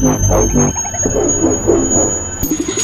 Thank you.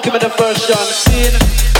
Give me the version. Scene.